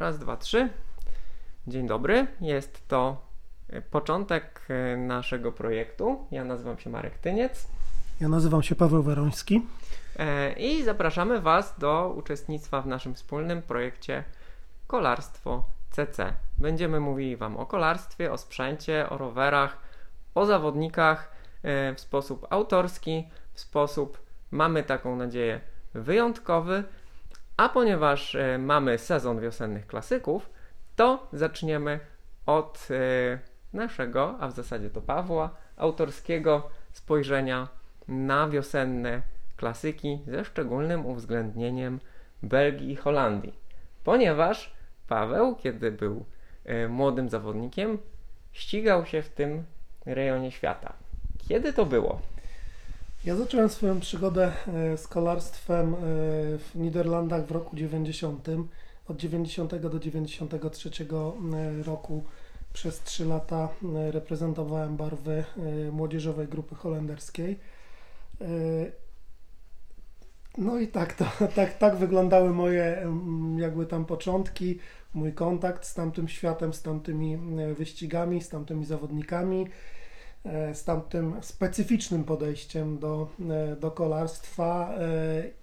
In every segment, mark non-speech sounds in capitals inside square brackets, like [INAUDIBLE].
Raz, dwa, trzy. Dzień dobry. Jest to e, początek e, naszego projektu. Ja nazywam się Marek Tyniec. Ja nazywam się Paweł Weroński. E, I zapraszamy Was do uczestnictwa w naszym wspólnym projekcie Kolarstwo CC. Będziemy mówili Wam o kolarstwie, o sprzęcie, o rowerach, o zawodnikach w sposób autorski, w sposób, mamy taką nadzieję, wyjątkowy. A ponieważ mamy sezon wiosennych klasyków, to zaczniemy od e, naszego, a w zasadzie to Pawła, autorskiego spojrzenia na wiosenne klasyki ze szczególnym uwzględnieniem Belgii i Holandii. Ponieważ Paweł, kiedy był e, młodym zawodnikiem, ścigał się w tym rejonie świata. Kiedy to było? Ja zacząłem swoją przygodę e, z kolarstwem w Niderlandach w roku 90 od 90 do 93 e, roku przez 3 lata e, reprezentowałem barwy e, młodzieżowej grupy holenderskiej. No i tak, to, [LAUGHS] tak, tak wyglądały moje jakby tam początki, mój kontakt z tamtym światem, z tamtymi wyścigami, z tamtymi zawodnikami, z tamtym specyficznym podejściem do, do kolarstwa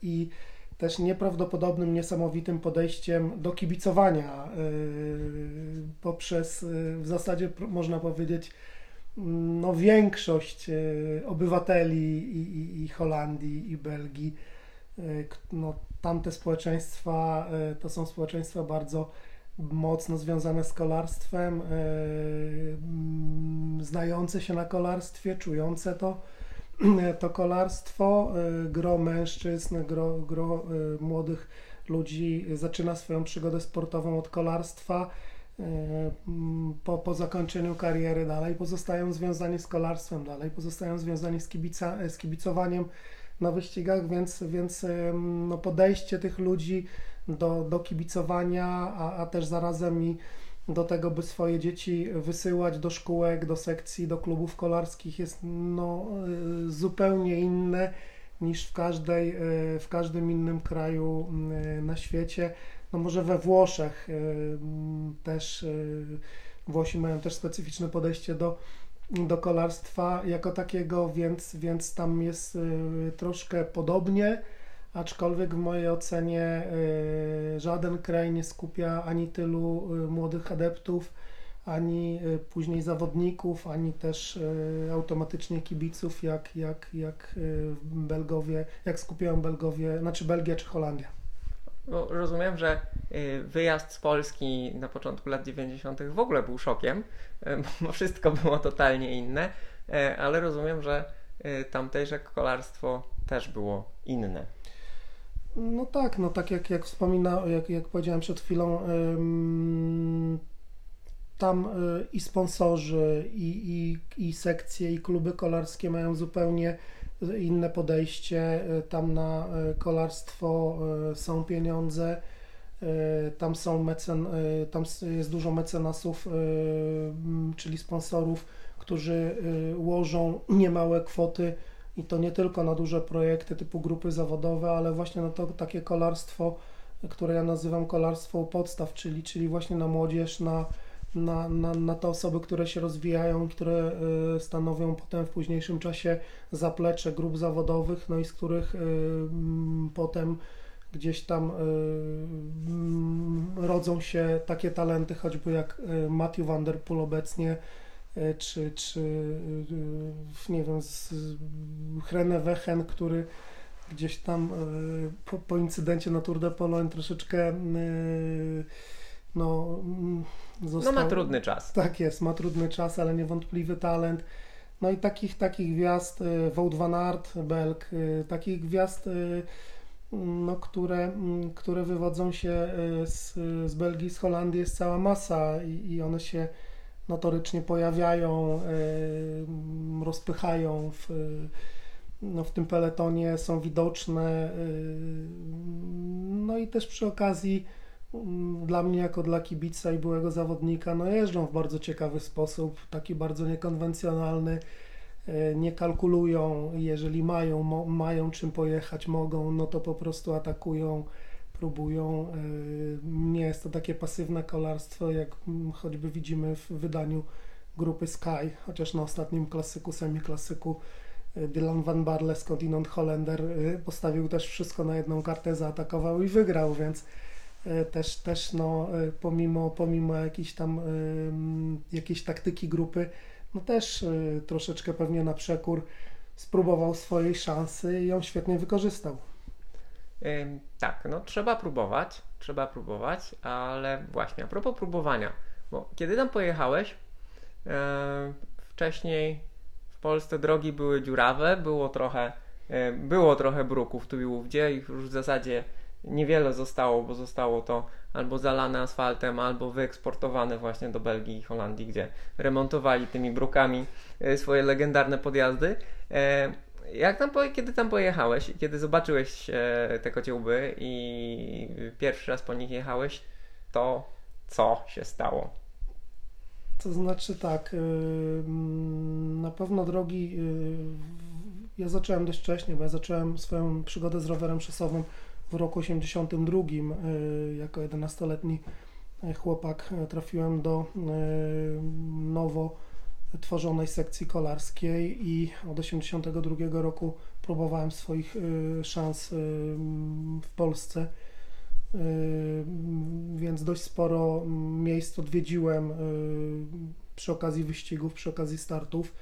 i też nieprawdopodobnym, niesamowitym podejściem do kibicowania poprzez w zasadzie można powiedzieć mm, no, większość obywateli i, i, i Holandii i Belgii. No, tamte społeczeństwa to są społeczeństwa bardzo mocno związane z kolarstwem, mm, znające się na kolarstwie, czujące to [CLEARS THROAT] to kolarstwo, y, gro mężczyzn, gro, gro y, młodych ludzi zaczyna swoją przygodę sportową od kolarstwa. Y, po, po zakończeniu kariery dalej pozostają związani z kolarstwem, dalej pozostają związani z, kibica, z kibicowaniem na wyścigach, więc, więc no podejście tych ludzi do, do kibicowania, a, a też zarazem i do tego, by swoje dzieci wysyłać do szkółek, do sekcji, do klubów kolarskich jest no, y, zupełnie inne niż w, każdej, y, w każdym innym kraju y, na świecie. No może we Włoszech też Włosi mają też specyficzne podejście do, do kolarstwa jako takiego, więc, więc tam jest troszkę podobnie aczkolwiek w mojej ocenie y, żaden kraj nie skupia ani tylu y, młodych adeptów, ani y, później zawodników, ani też automatycznie kibiców, jak, jak, jak Belgowie, jak skupiają Belgowie, znaczy Belgia czy Holandia. No, rozumiem, że wyjazd z Polski na początku lat 90. w ogóle był szokiem, bo [LAUGHS] wszystko było totalnie inne, ale rozumiem, że tamtejsze kolarstwo też było inne. No tak, no tak jak, jak wspomina, jak, jak powiedziałem przed chwilą, tam y, i sponsorzy, i, i, i sekcje, i kluby kolarskie mają zupełnie inne podejście. Y, tam na y, kolarstwo są pieniądze, tam są mecen, tam jest dużo mecenasów, czyli sponsorów, którzy łożą niemałe kwoty i to nie tylko na duże projekty typu grupy zawodowe, ale właśnie na to takie kolarstwo, które ja nazywam kolarstwo podstaw, czyli, czyli właśnie na młodzież, na, na, na, na te osoby, które się rozwijają, które y, stanowią potem w późniejszym czasie zaplecze grup zawodowych, no i z których y, potem gdzieś tam y, rodzą się takie talenty, choćby jak Matthew Van Der Poel obecnie, czy, czy e, nie wiem, z Hrene Wechen, który gdzieś tam e, po, po incydencie na Tour de Pologne troszeczkę no, został... No ma trudny czas. Tak jest, ma trudny czas, ale niewątpliwy talent. No i takich, takich gwiazd, Wout van Aert, Belg, takich gwiazd, no, które, które wywodzą się z, z Belgii, z Holandii jest cała masa i, i one się notorycznie pojawiają, rozpychają w, no, w tym peletonie, są widoczne. No i też przy okazji dla mnie jako dla kibica i byłego zawodnika, no jeżdżą w bardzo ciekawy sposób, taki bardzo niekonwencjonalny, e, nie kalkulują, jeżeli mają, mo, mają czym pojechać, mogą, no to po prostu atakują, próbują. Mnie jest to takie pasywne kolarstwo, jak choćby widzimy w wydaniu grupy Sky, chociaż na ostatnim klasyku, semi-klasyku y, Dylan Van Barle, skądinąd Holender, y, postawił też wszystko na jedną kartę, zaatakował i wygrał, więc też, też no, pomimo, pomimo jakiejś tam jakiejś taktyki grupy, no też troszeczkę pewnie na przekór spróbował swojej szansy i ją świetnie wykorzystał. Tak, no trzeba próbować, trzeba próbować, ale właśnie a propos próbowania, bo kiedy tam pojechałeś, wcześniej w Polsce drogi były dziurawe, było trochę, było trochę bruków tu i ówdzie i już w zasadzie niewiele zostało, bo zostało to albo zalane asfaltem, albo wyeksportowane właśnie do Belgii i Holandii, gdzie remontowali tymi brukami e, swoje legendarne podjazdy. E, jak tam, kiedy tam pojechałeś, kiedy zobaczyłeś e, te kociołby i pierwszy raz po nich jechałeś, to co się stało? To znaczy tak, y, na pewno drogi, y, ja zacząłem dość wcześnie, bo ja zacząłem swoją przygodę z rowerem szosowym w roku 82 y, jako 11-letni chłopak trafiłem do nowo tworzonej sekcji kolarskiej i od 82 roku próbowałem swoich szans w Polsce Yy, więc dość sporo miejsc odwiedziłem przy okazji wyścigów, przy okazji startów.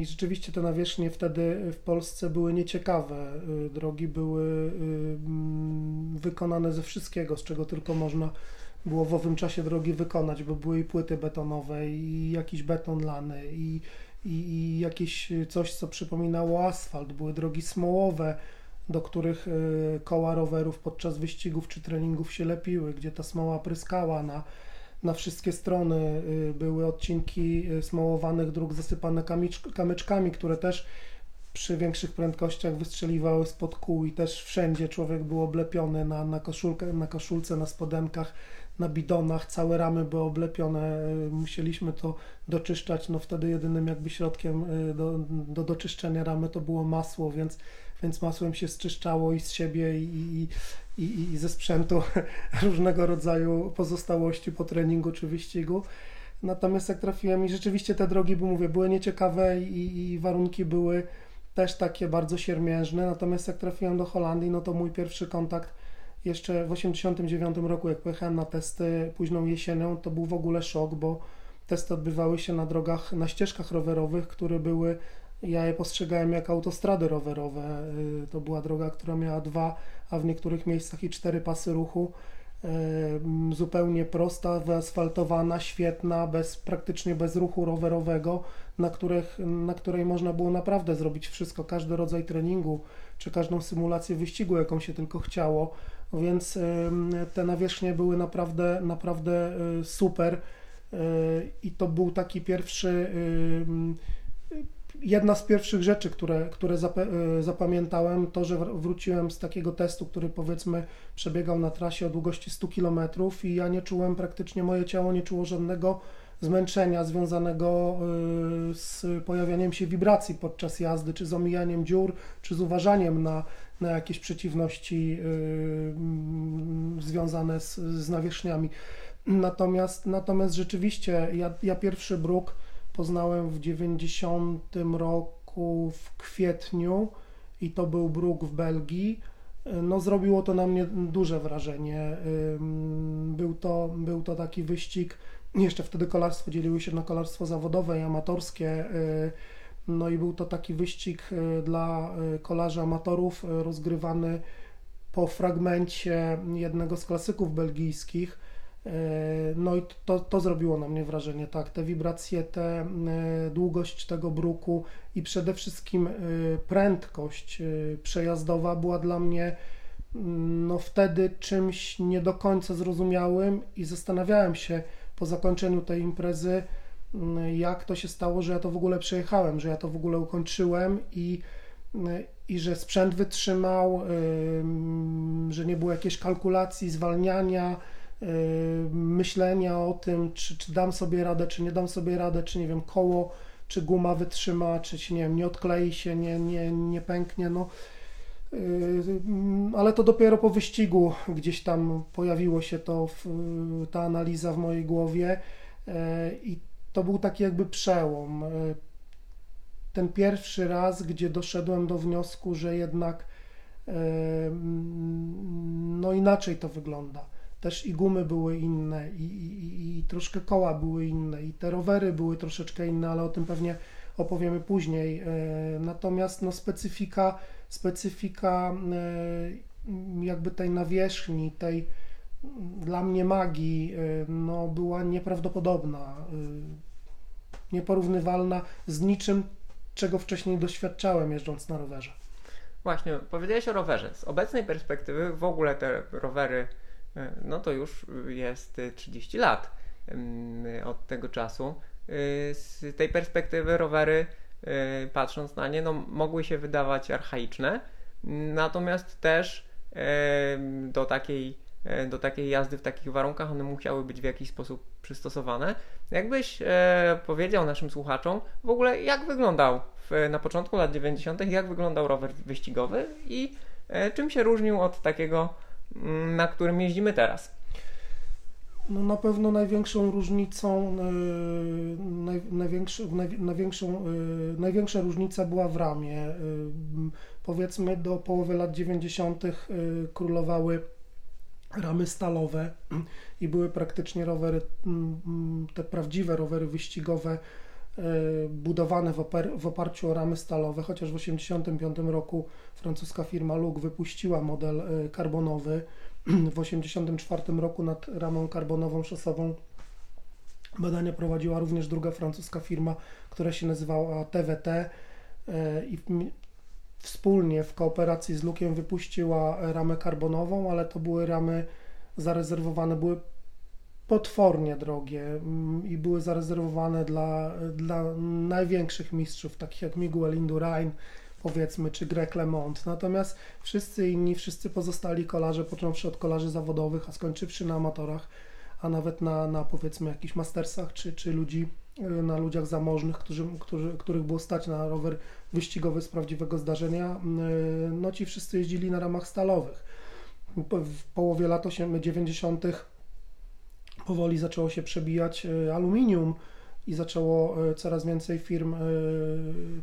I rzeczywiście te nawierzchnie wtedy w Polsce były nieciekawe. Drogi były wykonane ze wszystkiego, z czego tylko można było w owym czasie drogi wykonać, bo były i płyty betonowe, i jakiś beton lany, i, i, i jakieś coś, co przypominało asfalt. Były drogi smołowe, do których y, koła rowerów podczas wyścigów czy treningów się lepiły, gdzie ta smoła pryskała na, na wszystkie strony. Y, były odcinki y, smołowanych dróg zasypane kamyczkami, które też przy większych prędkościach wystrzeliwały spod kół i też wszędzie człowiek był oblepiony na, na, koszulkę, na koszulce, na spodenkach, na bidonach, całe ramy były oblepione, musieliśmy to doczyszczać, no wtedy jedynym jakby środkiem do, do doczyszczenia ramy to było masło, więc więc masłem się zczyszczało i z siebie i, i, i, i ze sprzętu [LAUGHS] różnego rodzaju pozostałości po treningu czy wyścigu. Natomiast jak trafiłem i rzeczywiście te drogi, bo mówię, były nieciekawe i, i warunki były też takie bardzo siermiężne. Natomiast jak trafiłem do Holandii, no to mój pierwszy kontakt jeszcze w 89 roku, jak pojechałem na testy późną jesienią, to był w ogóle szok, bo testy odbywały się na drogach, na ścieżkach rowerowych, które były ja je postrzegałem jako autostrady rowerowe. Y, to była droga, która miała dwa, a w niektórych miejscach i cztery pasy ruchu. Zupełnie prosta, wyasfaltowana, świetna, bez, praktycznie bez ruchu rowerowego, na, których, na której można było naprawdę zrobić wszystko, każdy rodzaj treningu, czy każdą symulację wyścigu, jaką się tylko chciało. Więc te nawierzchnie były naprawdę, naprawdę y, super. I to był taki pierwszy jedna z pierwszych rzeczy, które, które e, zapamiętałem, to, że wróciłem z takiego testu, który powiedzmy przebiegał na trasie o długości 100 km i ja nie czułem praktycznie, moje ciało nie czuło żadnego zmęczenia związanego e, z pojawianiem się wibracji podczas jazdy, czy z omijaniem dziur, czy z uważaniem na, na jakieś przeciwności e, związane z, z nawierzchniami. Natomiast, natomiast rzeczywiście ja, ja pierwszy bruk poznałem w 90 roku w kwietniu i to był bruk w Belgii. No, zrobiło to na mnie duże wrażenie. Był to, był to taki wyścig. Jeszcze wtedy kolarstwo dzieliły się na kolarstwo zawodowe i amatorskie. Y, no i był to taki wyścig y, dla y, kolarzy amatorów rozgrywany po fragmencie jednego z klasyków belgijskich no i to, to zrobiło na mnie wrażenie, tak, te wibracje, te e, długość tego bruku i przede wszystkim e, prędkość przejazdowa była dla mnie mm, no wtedy czymś nie do końca zrozumiałym i zastanawiałem się po zakończeniu tej imprezy, mm, jak to się stało, że ja to w ogóle przejechałem, że ja to w ogóle ukończyłem i, i że sprzęt wytrzymał, że nie było jakiejś kalkulacji, zwalniania, myślenia o tym, czy, czy dam sobie radę, czy nie dam sobie radę, czy nie wiem, koło, czy guma wytrzyma, czy się nie wiem, nie odklei się, nie, nie, nie pęknie. No, ale to dopiero po wyścigu gdzieś tam pojawiło się to, ta analiza w mojej głowie i to był taki jakby przełom. Ten pierwszy raz, gdzie doszedłem do wniosku, że jednak no inaczej to wygląda. Też i gumy były inne, i, i, i troszkę koła były inne, i te rowery były troszeczkę inne, ale o tym pewnie opowiemy później. E, natomiast no, specyfika, specyfika e, jakby tej nawierzchni, tej dla mnie magii, e, no, była nieprawdopodobna, nieporównywalna z niczym, czego wcześniej doświadczałem jeżdżąc na rowerze. Właśnie, powiedziałeś o rowerze. Z obecnej perspektywy w ogóle te rowery, no to już jest 30 lat od tego czasu. E, z tej perspektywy rowery, e, patrząc na nie, no, mogły się wydawać archaiczne, natomiast też do takiej, do takiej jazdy w takich warunkach one musiały być w jakiś sposób przystosowane. Jakbyś powiedział naszym słuchaczom w ogóle, jak wyglądał w, na początku lat 90., jak wyglądał rower wyścigowy i e, czym się różnił od takiego, mm, na którym jeździmy teraz? No na pewno największą różnicą, yy, naj, największy, naj, największą, yy, największa różnica była w ramie. Yy, powiedzmy do połowy lat 90. królowały ramy stalowe [CLEARS THROAT] i były praktycznie rowery, te prawdziwe rowery wyścigowe E, budowane w, w, oparciu o ramy stalowe, chociaż w 1985 roku francuska firma Lug wypuściła model e, karbonowy. [CLEARS THROAT] W 1984 roku nad ramą karbonową szosową badania prowadziła również druga francuska firma, która się nazywała TWT e, i wspólnie w kooperacji z Lukiem wypuściła ramę karbonową, ale to były ramy zarezerwowane, były potwornie drogie mm, i były zarezerwowane dla, dla największych mistrzów, takich jak Miguel Indurain, powiedzmy, czy Greg LeMond. Natomiast wszyscy inni, wszyscy pozostali kolarze, począwszy od kolarzy zawodowych, a skończywszy na amatorach, a nawet na, na powiedzmy jakichś mastersach, czy, czy ludzi, y, na ludziach zamożnych, którzy, którzy, których było stać na rower wyścigowy z prawdziwego zdarzenia, y, no ci wszyscy jeździli na ramach stalowych. W połowie lat 90 powoli zaczęło się przebijać e, aluminium i zaczęło e, coraz więcej firm e,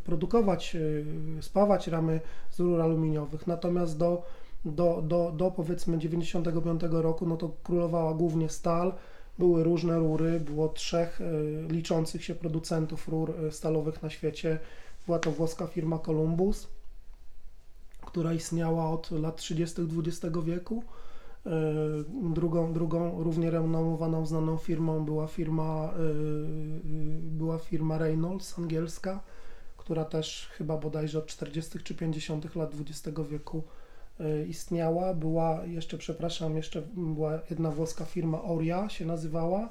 produkować, spawać ramy z rur aluminiowych. Natomiast do, do, do, do powiedzmy 95 roku, no to królowała głównie stal, były różne rury, było trzech liczących się producentów rur stalowych na świecie. Była to włoska firma Columbus, która istniała od lat 30. XX wieku drugą, drugą równie renomowaną, znaną firmą była firma, e, była firma Reynolds angielska, która też chyba bodajże od 40. czy 50. lat XX wieku e, istniała. Była jeszcze, przepraszam, jeszcze była jedna włoska firma Oria się nazywała,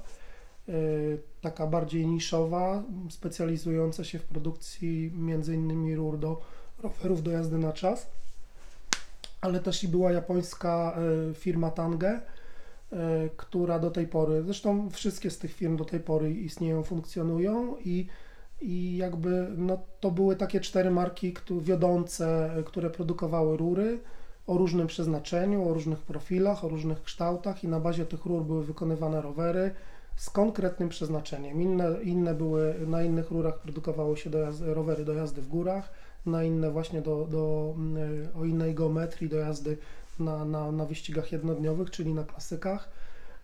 taka bardziej niszowa, specjalizująca się w produkcji między innymi rur do rowerów do jazdy na czas ale też i była japońska e, firma Tange, e, która do tej pory, zresztą wszystkie z tych firm do tej pory istnieją, funkcjonują i, i jakby no, to były takie cztery marki które, wiodące, które produkowały rury o różnym przeznaczeniu, o różnych profilach, o różnych kształtach i na bazie tych rur były wykonywane rowery z konkretnym przeznaczeniem. Inne, inne były, na innych rurach produkowało się do jazdy, rowery do jazdy w górach, na inne właśnie do, do, mm, o innej geometrii do jazdy na, na, na wyścigach jednodniowych, czyli na klasykach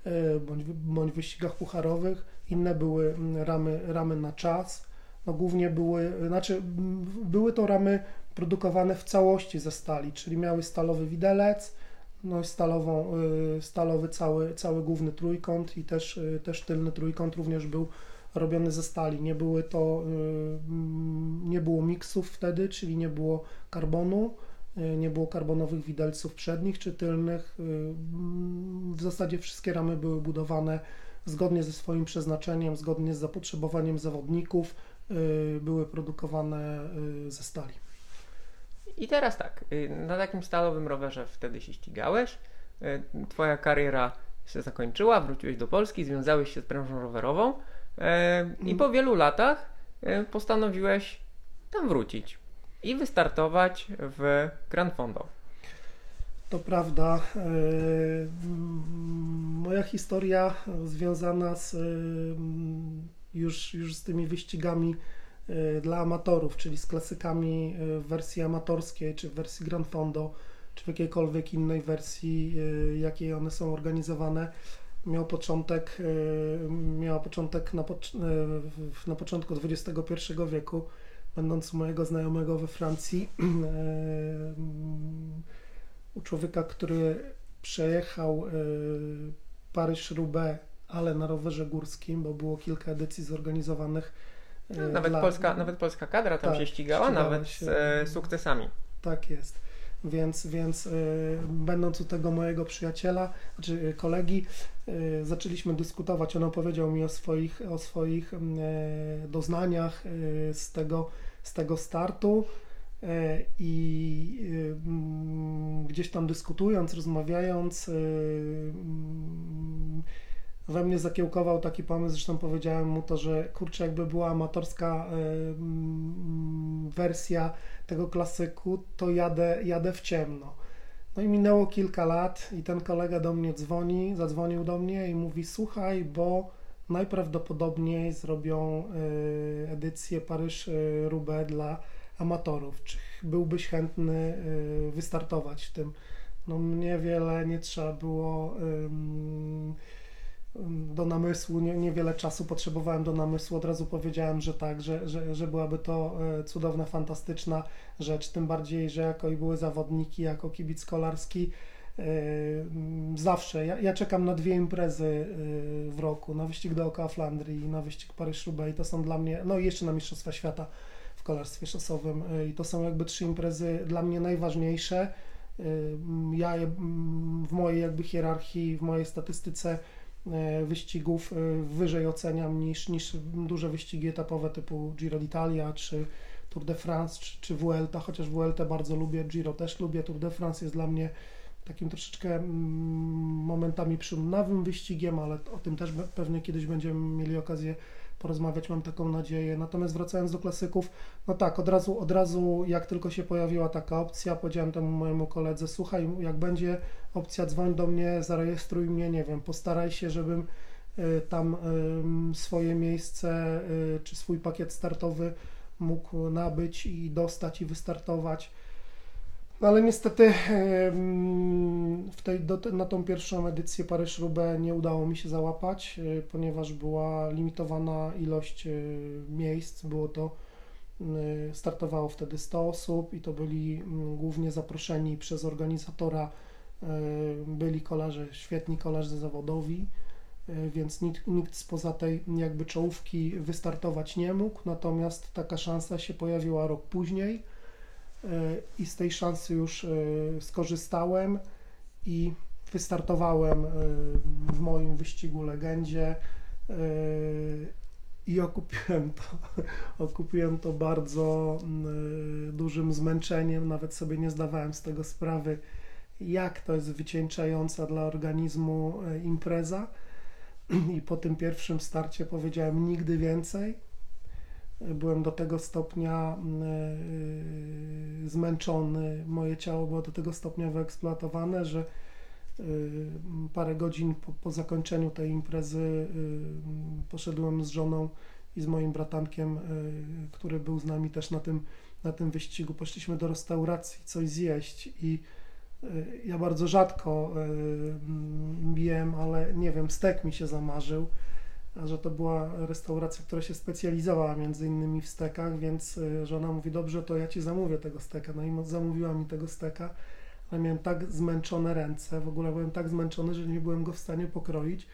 e, bądź, bądź wyścigach pucharowych. Inne były mm, ramy, ramy na czas. No głównie były, znaczy mm, były to ramy produkowane w całości ze stali, czyli miały stalowy widelec, no stalową, y, stalowy cały, cały główny trójkąt i też, y, też tylny trójkąt również był robione ze stali. Nie były to, y, mm, nie było miksów wtedy, czyli nie było karbonu, y, nie było karbonowych widelców przednich czy tylnych. Y, mm, w zasadzie wszystkie ramy były budowane zgodnie ze swoim przeznaczeniem, zgodnie z zapotrzebowaniem zawodników, były produkowane ze stali. I teraz tak, na takim stalowym rowerze wtedy się ścigałeś, twoja kariera się zakończyła, wróciłeś do Polski, związałeś się z branżą rowerową. E, I po wielu latach e, postanowiłeś tam wrócić i wystartować w Grand Fondo. To prawda. Moja historia związana z już, już z tymi wyścigami dla amatorów, czyli z klasykami w wersji amatorskiej, czy w wersji Grand Fondo, czy w jakiejkolwiek innej wersji, jakiej one są organizowane, miał początek, miała początek na, na początku XXI wieku, będąc mojego znajomego we Francji [CLEARS THROAT] u człowieka, który przejechał Paryż-Roubaix, ale na rowerze górskim, bo było kilka edycji zorganizowanych. No, nawet, dla... polska, nawet polska kadra tam tak, się ścigała, nawet się... z e, sukcesami. Tak jest. Więc, więc będąc u tego mojego przyjaciela, znaczy kolegi, zaczęliśmy dyskutować. On opowiedział mi o swoich, o swoich doznaniach z tego, z tego startu. E, i mm, gdzieś tam dyskutując, rozmawiając, e, mm, we mnie zakiełkował taki pomysł, zresztą powiedziałem mu to, że kurczę, jakby była amatorska e, mm, wersja tego klasyku, to jadę, jadę w ciemno. No i minęło kilka lat i ten kolega do mnie dzwoni, zadzwonił do mnie i mówi, słuchaj, bo najprawdopodobniej zrobią edycję Paryż-Roubaix dla amatorów. Czy byłbyś chętny y, wystartować w tym? No mnie wiele nie trzeba było do namysłu, nie, niewiele czasu potrzebowałem do namysłu, od razu powiedziałem, że tak, że, że, że byłaby to e, cudowna, fantastyczna rzecz, tym bardziej, że jako i były zawodniki, jako kibic kolarski, e, zawsze, ja, ja, czekam na dwie imprezy e, w roku, na wyścig dookoła Flandrii i na wyścig Paryż-Roubaix. To są dla mnie, no i jeszcze na Mistrzostwa Świata, kolarstwie szosowym. I to są jakby trzy imprezy dla mnie najważniejsze. Ja w mojej jakby hierarchii, w mojej statystyce wyścigów wyżej oceniam niż, niż duże wyścigi etapowe typu Giro d'Italia czy Tour de France czy, czy Vuelta, chociaż Vuelta bardzo lubię, Giro też lubię, Tour de France jest dla mnie takim troszeczkę mm, momentami przełomowym wyścigiem, ale o tym też pewnie kiedyś będziemy mieli okazję porozmawiać, mam taką nadzieję. Natomiast wracając do klasyków, no tak, od razu, od razu jak tylko się pojawiła taka opcja, powiedziałem temu mojemu koledze, słuchaj, jak będzie opcja, dzwoń do mnie, zarejestruj mnie, nie wiem, postaraj się, żebym y, tam swoje miejsce y, czy swój pakiet startowy mógł nabyć i dostać i wystartować. No ale niestety w tej, na tą pierwszą edycję Paryż-Roubaix nie udało mi się załapać, e, ponieważ była limitowana ilość e, miejsc. Było to, e, startowało wtedy 100 osób i to byli głównie zaproszeni przez organizatora byli kolarze, świetni kolarze zawodowi, więc nikt, nikt spoza tej jakby czołówki wystartować nie mógł, natomiast taka szansa się pojawiła rok później i z tej szansy już e, skorzystałem i wystartowałem e, w moim wyścigu legendzie e, i okupiłem to, [LAUGHS] okupiłem to bardzo dużym zmęczeniem, nawet sobie nie zdawałem z tego sprawy, jak to jest wycieńczająca dla organizmu impreza. [CLEARS THROAT] I po tym pierwszym starcie powiedziałem nigdy więcej byłem do tego stopnia mm, e, zmęczony, moje ciało było do tego stopnia wyeksploatowane, że e, parę godzin po, po zakończeniu tej imprezy e, poszedłem z żoną i z moim bratankiem, który był z nami też na tym, na tym wyścigu. Poszliśmy do restauracji coś zjeść i ja bardzo rzadko jem, ale nie wiem, stek mi się zamarzył że to była restauracja, która się specjalizowała między innymi w stekach, więc y, żona mówi, dobrze, to ja Ci zamówię tego steka. No i zamówiła mi tego steka, ale miałem tak zmęczone ręce, w ogóle byłem tak zmęczony, że nie byłem go w stanie pokroić.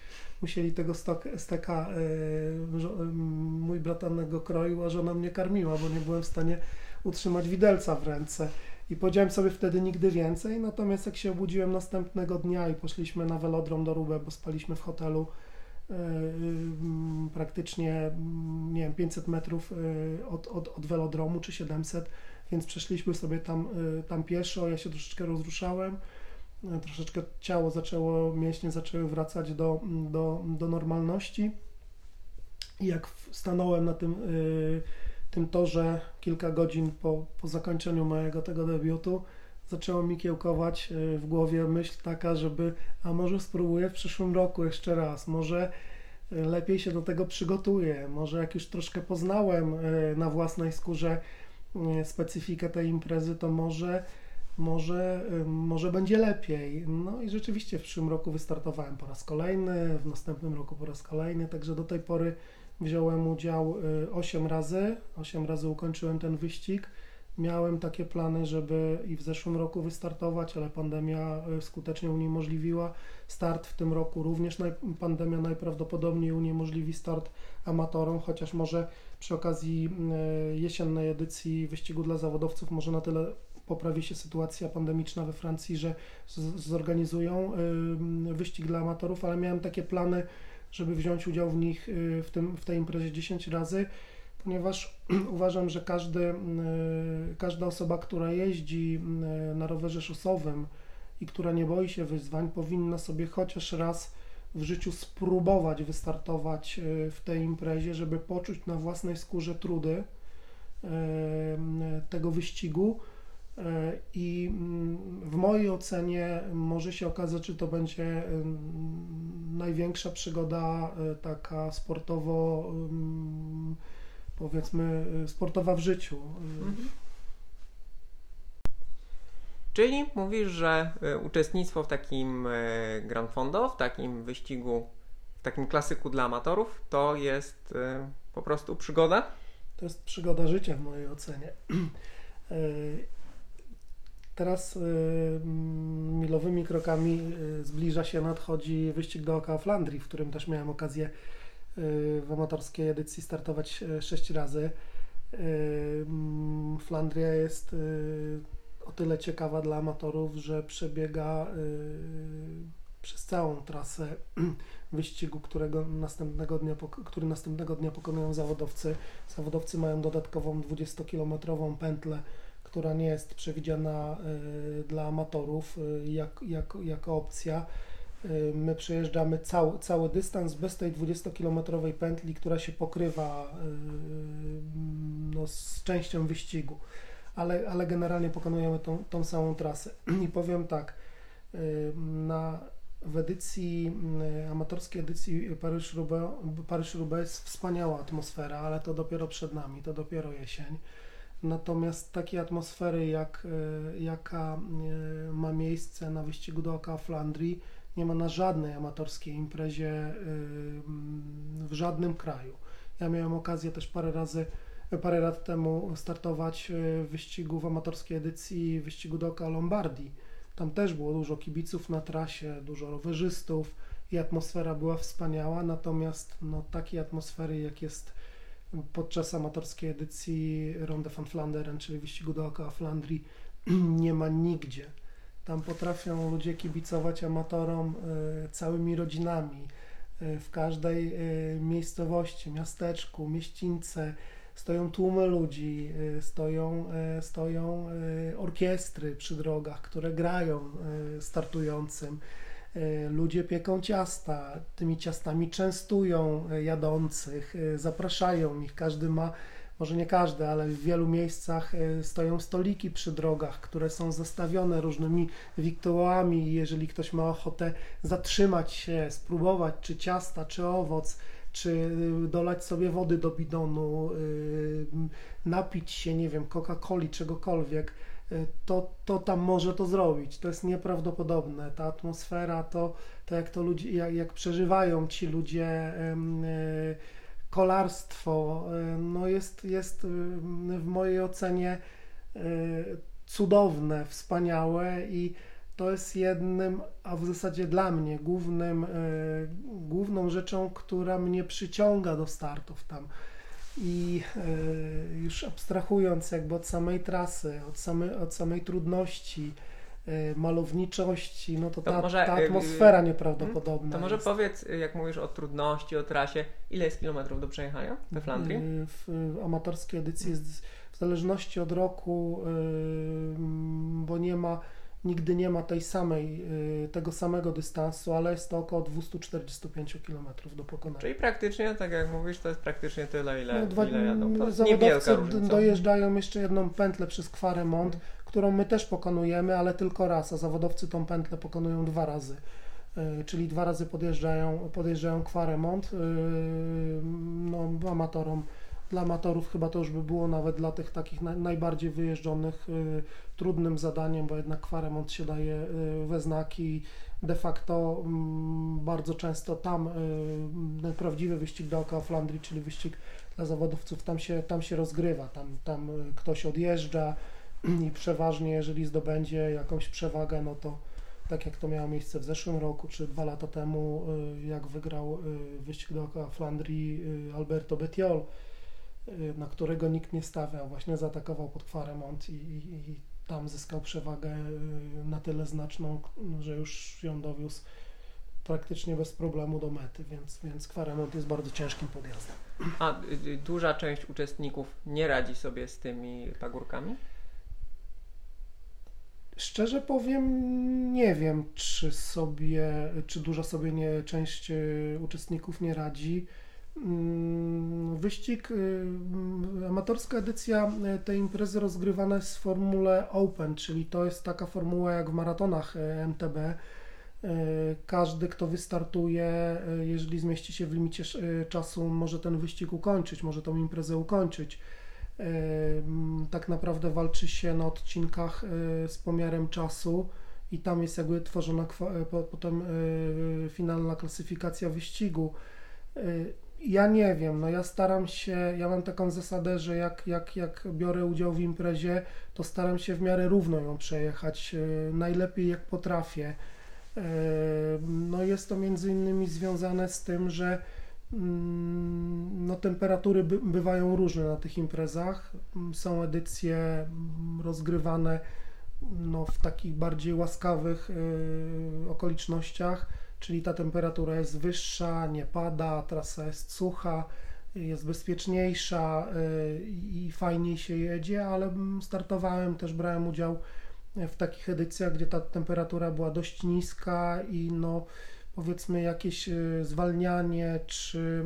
Musieli tego steka, yy, mój bratanek go kroił, a żona mnie karmiła, bo nie byłem w stanie utrzymać widelca w ręce. I powiedziałem sobie wtedy nigdy więcej, natomiast jak się obudziłem następnego dnia i poszliśmy na velodrom do Rubę, bo spaliśmy w hotelu, praktycznie, mm, nie wiem, 500 metrów e, od, od, od velodromu, czy 700, więc przeszliśmy sobie tam, e, tam pieszo, ja się troszeczkę rozruszałem, troszeczkę ciało zaczęło, mięśnie zaczęły wracać do, do, do normalności. I jak stanąłem na tym, tym torze kilka godzin po, po zakończeniu mojego tego debiutu, zaczęło mi kiełkować y, w głowie myśl taka, żeby a może spróbuję w przyszłym roku jeszcze raz, może y, lepiej się do tego przygotuję, może jak już troszkę poznałem y, na własnej skórze specyfikę tej imprezy, to może może, może będzie lepiej. No i rzeczywiście w przyszłym roku wystartowałem po raz kolejny, w następnym roku po raz kolejny, także do tej pory wziąłem udział 8 razy, 8 razy ukończyłem ten wyścig. Miałem takie plany, żeby i w zeszłym roku wystartować, ale pandemia e, skutecznie uniemożliwiła start w tym roku. Również naj, pandemia najprawdopodobniej uniemożliwi start amatorom, chociaż może przy okazji e, jesiennej edycji wyścigu dla zawodowców może na tyle poprawi się sytuacja pandemiczna we Francji, że zorganizują e, wyścig dla amatorów, ale miałem takie plany, żeby wziąć udział w nich w, tym, w tej imprezie 10 razy ponieważ [CLEARS THROAT] uważam, że każdy, e, każda osoba, która jeździ e, na rowerze szosowym i która nie boi się wyzwań, powinna sobie chociaż raz w życiu spróbować wystartować e, w tej imprezie, żeby poczuć na własnej skórze trudy tego wyścigu. I mm, w mojej ocenie może się okazać, że to będzie największa przygoda taka sportowo powiedzmy y, sportowa w życiu. Mhm. Czyli mówisz, że y, uczestnictwo w takim y, Grand Fondo, w takim wyścigu, w takim klasyku dla amatorów, to jest po prostu przygoda? To jest przygoda życia w mojej ocenie. [CLEARS THROAT] Teraz milowymi krokami zbliża się, nadchodzi wyścig dookoła Flandrii, w którym też miałem okazję w amatorskiej edycji startować 6 e, razy. E, Flandria jest e, o tyle ciekawa dla amatorów, że przebiega przez całą trasę [CLEARS THROAT] wyścigu, którego następnego dnia, który następnego dnia pokonują zawodowcy. Zawodowcy mają dodatkową 20-kilometrową pętlę, która nie jest przewidziana dla amatorów jak, jak, jako opcja. Y, my przejeżdżamy cały, cały dystans bez tej 20-kilometrowej pętli, która się pokrywa y, no, z częścią wyścigu, ale, ale generalnie pokonujemy tą, tą samą trasę. [CLEARS THROAT] I powiem tak, y, na, w edycji, amatorskiej edycji Paryż-Roubaix jest wspaniała atmosfera, ale to dopiero przed nami, to dopiero jesień. Natomiast takiej atmosfery, jak, jaka ma miejsce na wyścigu dookoła Flandrii, nie ma na żadnej amatorskiej imprezie w żadnym kraju. Ja miałem okazję też parę razy, parę lat temu startować w wyścigu w amatorskiej edycji wyścigu Doka Lombardii. Tam też było dużo kibiców na trasie, dużo rowerzystów i atmosfera była wspaniała, natomiast no, takiej atmosfery jak jest podczas amatorskiej edycji Ronde van Vlaanderen, czyli wyścigu dookoła Flandrii, [CLEARS THROAT] nie ma nigdzie. Tam potrafią ludzie kibicować amatorom y, całymi rodzinami. Y, w każdej y, miejscowości, miasteczku, mieścińce stoją tłumy ludzi, stoją, stoją orkiestry przy drogach, które grają startującym. Ludzie pieką ciasta, tymi ciastami częstują jadących, zapraszają ich. Każdy ma może nie każde, ale w wielu miejscach e, stoją stoliki przy drogach, które są zastawione różnymi wiktuałami. Jeżeli ktoś ma ochotę zatrzymać się, spróbować czy ciasta, czy owoc, czy e, dolać sobie wody do bidonu, e, napić się, nie wiem, Coca-Coli, czegokolwiek, to, to tam może to zrobić. To jest nieprawdopodobne. Ta atmosfera, to, to jak to ludzie, jak, jak przeżywają ci ludzie kolarstwo y, no jest, jest y, w mojej ocenie y, cudowne, wspaniałe i to jest jednym, a w zasadzie dla mnie głównym, główną rzeczą, która mnie przyciąga do startów tam. I już abstrahując jakby od samej trasy, od samej, od samej trudności, malowniczości, no to, to ta, może, ta y, atmosfera yy, nieprawdopodobna. To może jest. powiedz, y, jak mówisz o trudności, o trasie, ile jest kilometrów do przejechania we Flandrii? W, amatorskiej edycji jest w zależności od roku, bo nie ma, nigdy nie ma tej samej, tego samego dystansu, ale jest to około 245 km do pokonania. Czyli praktycznie, tak jak mówisz, to jest praktycznie tyle, ile, no, dwa, ile jadą. To zawodowcy dojeżdżają jeszcze jedną pętlę przez Kwaremont, którą my też pokonujemy, ale tylko raz, a zawodowcy tą pętlę pokonują dwa razy. Czyli dwa razy podjeżdżają, podjeżdżają Quaremont, no, amatorom dla amatorów chyba to już by było nawet dla tych takich najbardziej wyjeżdżonych y, trudnym zadaniem, bo jednak Quaremont się daje we znaki. De facto mm, bardzo często tam y, prawdziwy wyścig dookoła Flandrii, czyli wyścig dla zawodowców, tam się, tam się rozgrywa, tam, tam ktoś odjeżdża i przeważnie jeżeli zdobędzie jakąś przewagę, no to tak jak to miało miejsce w zeszłym roku, czy dwa lata temu, jak wygrał wyścig dookoła Flandrii Alberto Bettiol, Y, na którego nikt nie stawiał, właśnie zaatakował pod Quaremont i, i, i tam zyskał przewagę y, na tyle znaczną, że już ją dowiózł praktycznie bez problemu do mety, więc, więc Quaremont jest bardzo ciężkim podjazdem. A y, duża część uczestników nie radzi sobie z tymi pagórkami? Szczerze powiem, nie wiem, czy sobie, czy duża sobie nie, część uczestników nie radzi. Mm, wyścig, y, amatorska edycja y, tej imprezy rozgrywana jest w formule Open, czyli to jest taka formuła jak w maratonach y, MTB. Każdy, kto wystartuje, jeżeli zmieści się w limicie czasu, może ten wyścig ukończyć, może tą imprezę ukończyć. Tak naprawdę walczy się na odcinkach z pomiarem czasu i tam jest jakby tworzona potem finalna klasyfikacja wyścigu ja nie wiem, no ja staram się, ja mam taką zasadę, że jak, jak, jak biorę udział w imprezie, to staram się w miarę równo ją przejechać, e, najlepiej jak potrafię. E, no jest to między innymi związane z tym, że no, temperatury by, bywają różne na tych imprezach. Są edycje mm, rozgrywane no, w takich bardziej łaskawych y, okolicznościach czyli ta temperatura jest wyższa, nie pada, trasa jest sucha, jest bezpieczniejsza y, i fajniej się jedzie, ale startowałem, też brałem udział w takich edycjach, gdzie ta temperatura była dość niska i no powiedzmy jakieś y, zwalnianie czy,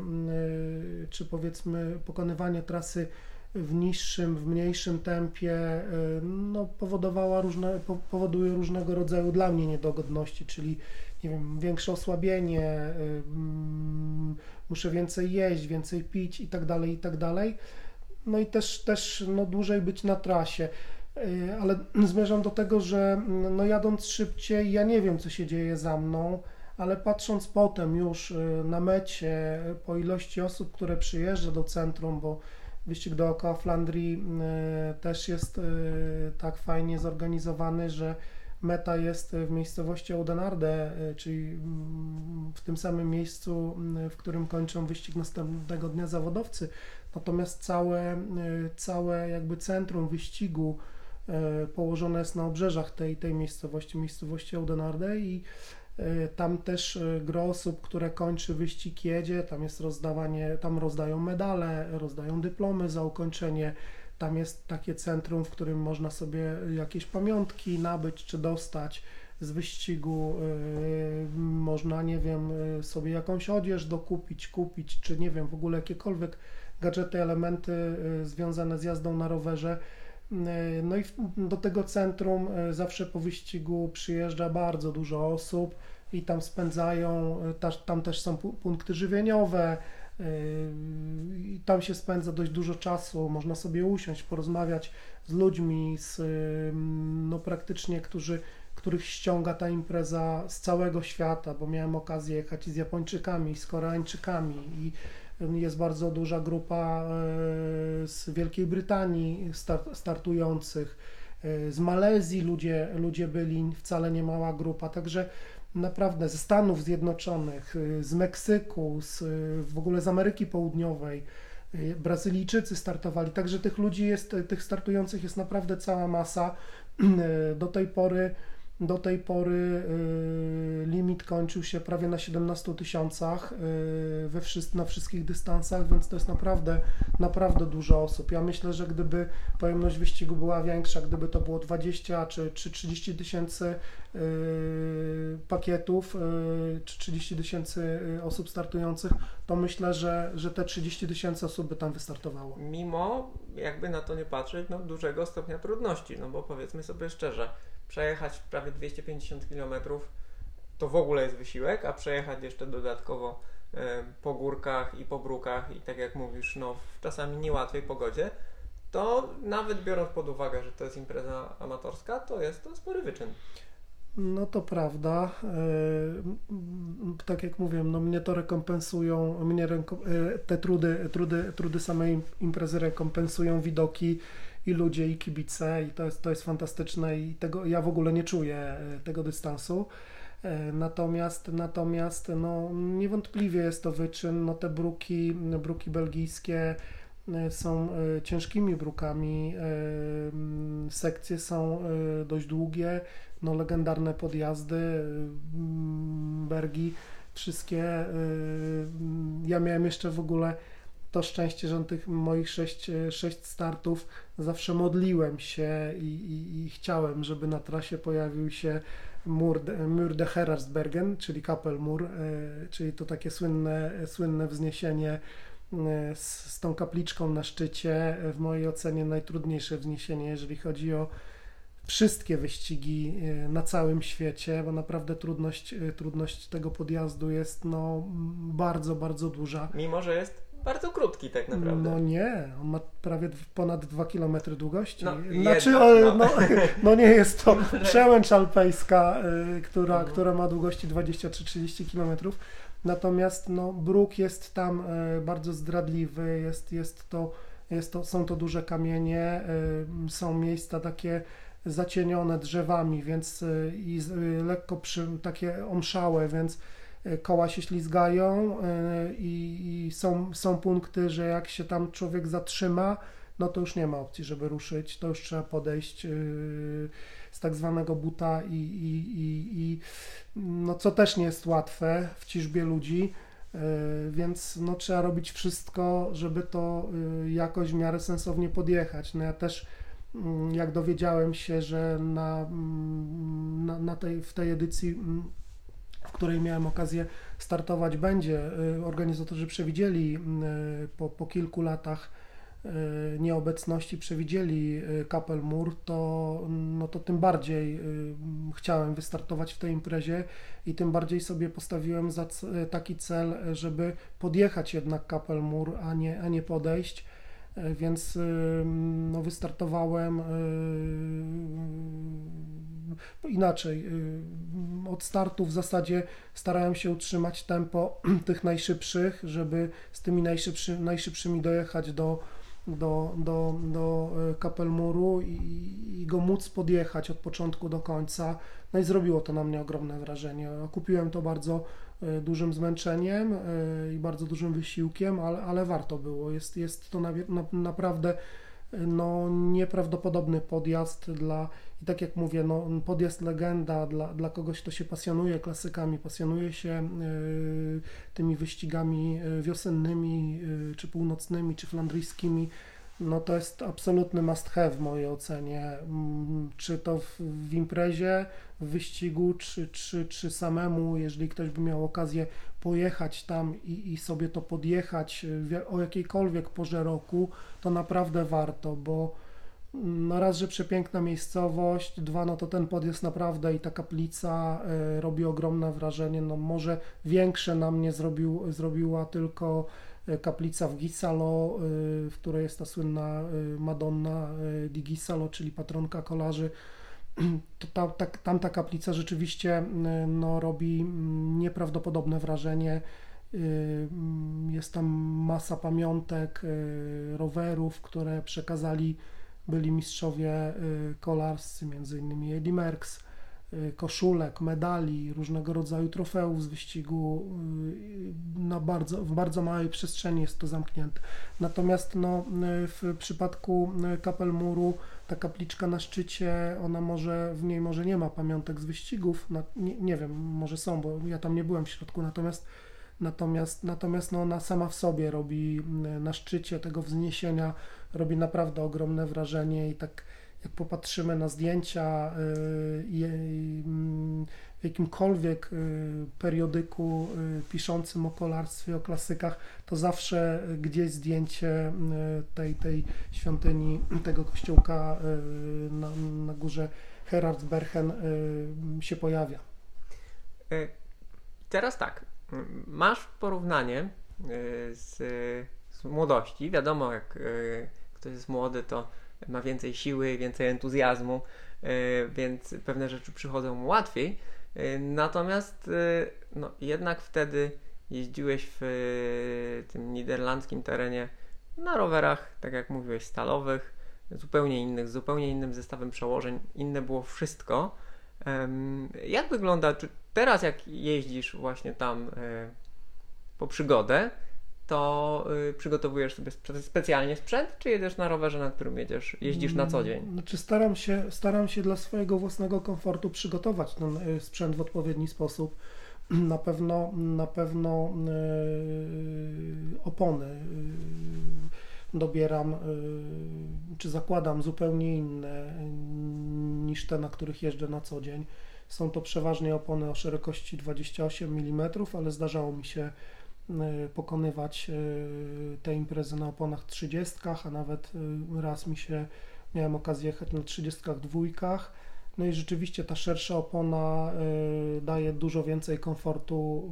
y, czy powiedzmy pokonywanie trasy w niższym, w mniejszym tempie no, powodowała różne, powoduje różnego rodzaju dla mnie niedogodności, czyli nie wiem, większe osłabienie, muszę więcej jeść, więcej pić i tak dalej, i tak dalej. No i też, też no, dłużej być na trasie. Y, ale [CLEARS THROAT] zmierzam do tego, że no, jadąc szybciej, ja nie wiem, co się dzieje za mną, ale patrząc potem już y, na mecie, po ilości osób, które przyjeżdża do centrum, bo wyścig dookoła Flandrii y, też jest tak fajnie zorganizowany, że Meta jest w miejscowości Oudenarde, e, czyli w tym samym miejscu, w którym kończą wyścig następnego dnia zawodowcy. Natomiast całe, całe jakby centrum wyścigu położone jest na obrzeżach tej, tej miejscowości, miejscowości Oudenarde i tam też gro osób, które kończy wyścig jedzie, tam jest rozdawanie, tam rozdają medale, rozdają dyplomy za ukończenie tam jest takie centrum, w którym można sobie jakieś pamiątki nabyć czy dostać z wyścigu. Yy, można, nie wiem, sobie jakąś odzież dokupić, kupić, czy nie wiem, w ogóle jakiekolwiek gadżety, elementy związane z jazdą na rowerze. No i do tego centrum zawsze po wyścigu przyjeżdża bardzo dużo osób i tam spędzają, tam też są punkty żywieniowe, Yy, tam się spędza dość dużo czasu, można sobie usiąść, porozmawiać z ludźmi, z, no praktycznie, którzy, których ściąga ta impreza z całego świata, bo miałem okazję jechać z Japończykami, z Koreańczykami i jest bardzo duża grupa yy, z Wielkiej Brytanii startujących, yy, z Malezji ludzie, ludzie byli, wcale nie mała grupa, także naprawdę ze Stanów Zjednoczonych, y, z Meksyku, z, w ogóle z Ameryki Południowej. Brazylijczycy startowali, także tych ludzi jest, tych startujących jest naprawdę cała masa. [CLEARS THROAT] Do tej pory Do tej pory y, limit kończył się prawie na 17 tysiącach y, we na wszystkich dystansach, więc to jest naprawdę, naprawdę dużo osób. Ja myślę, że gdyby pojemność wyścigu była większa, gdyby to było 20 czy, czy 30 tysięcy y, pakietów, czy 30 tysięcy osób startujących, to myślę, że, że te 30 tysięcy osób by tam wystartowało. Mimo, jakby na to nie patrzeć, no, dużego stopnia trudności, no bo powiedzmy sobie szczerze, przejechać prawie 250 km to w ogóle jest wysiłek, a przejechać jeszcze dodatkowo e, po górkach i po brukach i tak jak mówisz, no w czasami niełatwej pogodzie, to nawet biorąc pod uwagę, że to jest impreza amatorska, to jest to spory wyczyn. No to prawda. E, tak jak mówię, no mnie to rekompensują, mnie e, te trudy, trudy, trudy samej imprezy rekompensują widoki i ludzie, i kibice, i to jest, to jest fantastyczne i tego ja w ogóle nie czuję e, tego dystansu. E, natomiast, natomiast no, niewątpliwie jest to wyczyn. No, te bruki, bruki belgijskie e, są ciężkimi brukami. Sekcje są dość długie, no, legendarne podjazdy, Bergi, wszystkie. Ja miałem jeszcze w ogóle to szczęście, że tych moich sześć, sześć startów zawsze modliłem się i, i, i chciałem, żeby na trasie pojawił się mur mur de Herarsbergen, czyli Kapelmur, e, czyli to takie słynne, słynne wzniesienie e, z, z tą kapliczką na szczycie. W mojej ocenie najtrudniejsze wzniesienie, jeżeli chodzi o wszystkie wyścigi e, na całym świecie, bo naprawdę trudność, trudność tego podjazdu jest no, bardzo, bardzo duża. Mimo, że jest bardzo krótki tak naprawdę. No nie, on ma prawie ponad 2 km długości. No, znaczy, no. No, [LAUGHS] no. nie jest to [LAUGHS] przełęcz alpejska, y, która, mhm. która ma długości 20-30 km. Natomiast no, bruk jest tam y, bardzo zdradliwy, jest, jest to, jest to, są to duże kamienie, y, są miejsca takie zacienione drzewami, więc y, i y, lekko przy, takie omszałe, więc koła się ślizgają e, i, i, są, są punkty, że jak się tam człowiek zatrzyma, no to już nie ma opcji, żeby ruszyć, to już trzeba podejść e, z tak zwanego buta i, i, i, i no co też nie jest łatwe w ciżbie ludzi, więc no trzeba robić wszystko, żeby to jakoś w miarę sensownie podjechać. No ja też mm, jak dowiedziałem się, że na, mm, na, na tej, w tej edycji mm, której miałem okazję startować, będzie. Y, organizatorzy przewidzieli y, po, po kilku latach y, nieobecności, przewidzieli Kapelmur, to, no to tym bardziej chciałem wystartować w tej imprezie i tym bardziej sobie postawiłem za taki cel, żeby podjechać jednak Kapelmur, a nie, a nie podejść więc no, wystartowałem inaczej. Od startu w zasadzie starałem się utrzymać tempo [CLEARS THROAT] tych najszybszych, żeby z tymi najszybszy, najszybszymi dojechać do, do, do, do y, Kapelmuru i, i go móc podjechać od początku do końca. No i zrobiło to na mnie ogromne wrażenie. Kupiłem to bardzo y, dużym zmęczeniem i bardzo dużym wysiłkiem, ale, ale warto było. Jest, jest to na, na, naprawdę no, nieprawdopodobny podjazd dla, i tak jak mówię, no, podjazd legenda dla, dla kogoś, kto się pasjonuje klasykami, pasjonuje się y, tymi wyścigami e, wiosennymi, y, czy północnymi, czy flandryjskimi, no to jest absolutny must have w mojej ocenie. Mm, czy to w, w imprezie, w wyścigu, czy, czy, czy samemu, jeżeli ktoś by miał okazję pojechać tam i, i sobie to podjechać o jakiejkolwiek porze roku, to naprawdę warto, bo no raz, że przepiękna miejscowość, dwa, no to ten podjazd naprawdę i ta kaplica y, robi ogromne wrażenie, no może większe na mnie zrobił, zrobiła tylko e, kaplica w Gisalo, y, w której jest ta słynna y, Madonna di Gisalo, czyli patronka kolarzy, [CLEARS THROAT] to ta, ta, tamta kaplica rzeczywiście no, robi mm, nieprawdopodobne wrażenie. Jest tam masa pamiątek, rowerów, które przekazali byli mistrzowie y, kolarscy, innymi Eddie Merckx, y, koszulek, medali, różnego rodzaju trofeów z wyścigu. Y, na bardzo, w bardzo małej przestrzeni jest to zamknięte. Natomiast no, w przypadku kapel muru ta kapliczka na szczycie, ona może, w niej może nie ma pamiątek z wyścigów, na, nie, nie wiem, może są, bo ja tam nie byłem w środku, natomiast Natomiast, natomiast no ona sama w sobie robi na szczycie tego wzniesienia, robi naprawdę ogromne wrażenie i tak jak popatrzymy na zdjęcia y, mm, w jakimkolwiek y, periodyku y, piszącym o kolarstwie, o klasykach, to zawsze gdzieś zdjęcie tej, tej świątyni, tego kościółka na, na górze Herardsbergen się pojawia. Teraz tak, masz porównanie z, z młodości. Wiadomo, jak ktoś jest młody, to ma więcej siły, więcej entuzjazmu, e, więc pewne rzeczy przychodzą mu łatwiej. E, natomiast e, no, jednak wtedy jeździłeś w tym niderlandzkim terenie na rowerach, tak jak mówiłeś, stalowych, zupełnie innych, zupełnie innym zestawem przełożeń. Inne było wszystko. Jak wygląda, czy teraz jak jeździsz właśnie tam po przygodę, to y, przygotowujesz sobie specjalnie sprzęt, czy jedziesz na rowerze, na którym jedziesz, jeździsz na co dzień? Znaczy staram się, staram się dla swojego własnego komfortu przygotować ten y, sprzęt w odpowiedni sposób. [CLEARS THROAT] Na pewno, na pewno yy, opony yy, dobieram, yy, czy zakładam zupełnie inne niż te, na których jeżdżę na co dzień. Są to przeważnie opony o szerokości 28 mm, ale zdarzało mi się Y, pokonywać y, te imprezy na oponach 30, a nawet y, raz mi się miałem okazję jechać na 32. No i rzeczywiście ta szersza opona daje dużo więcej komfortu,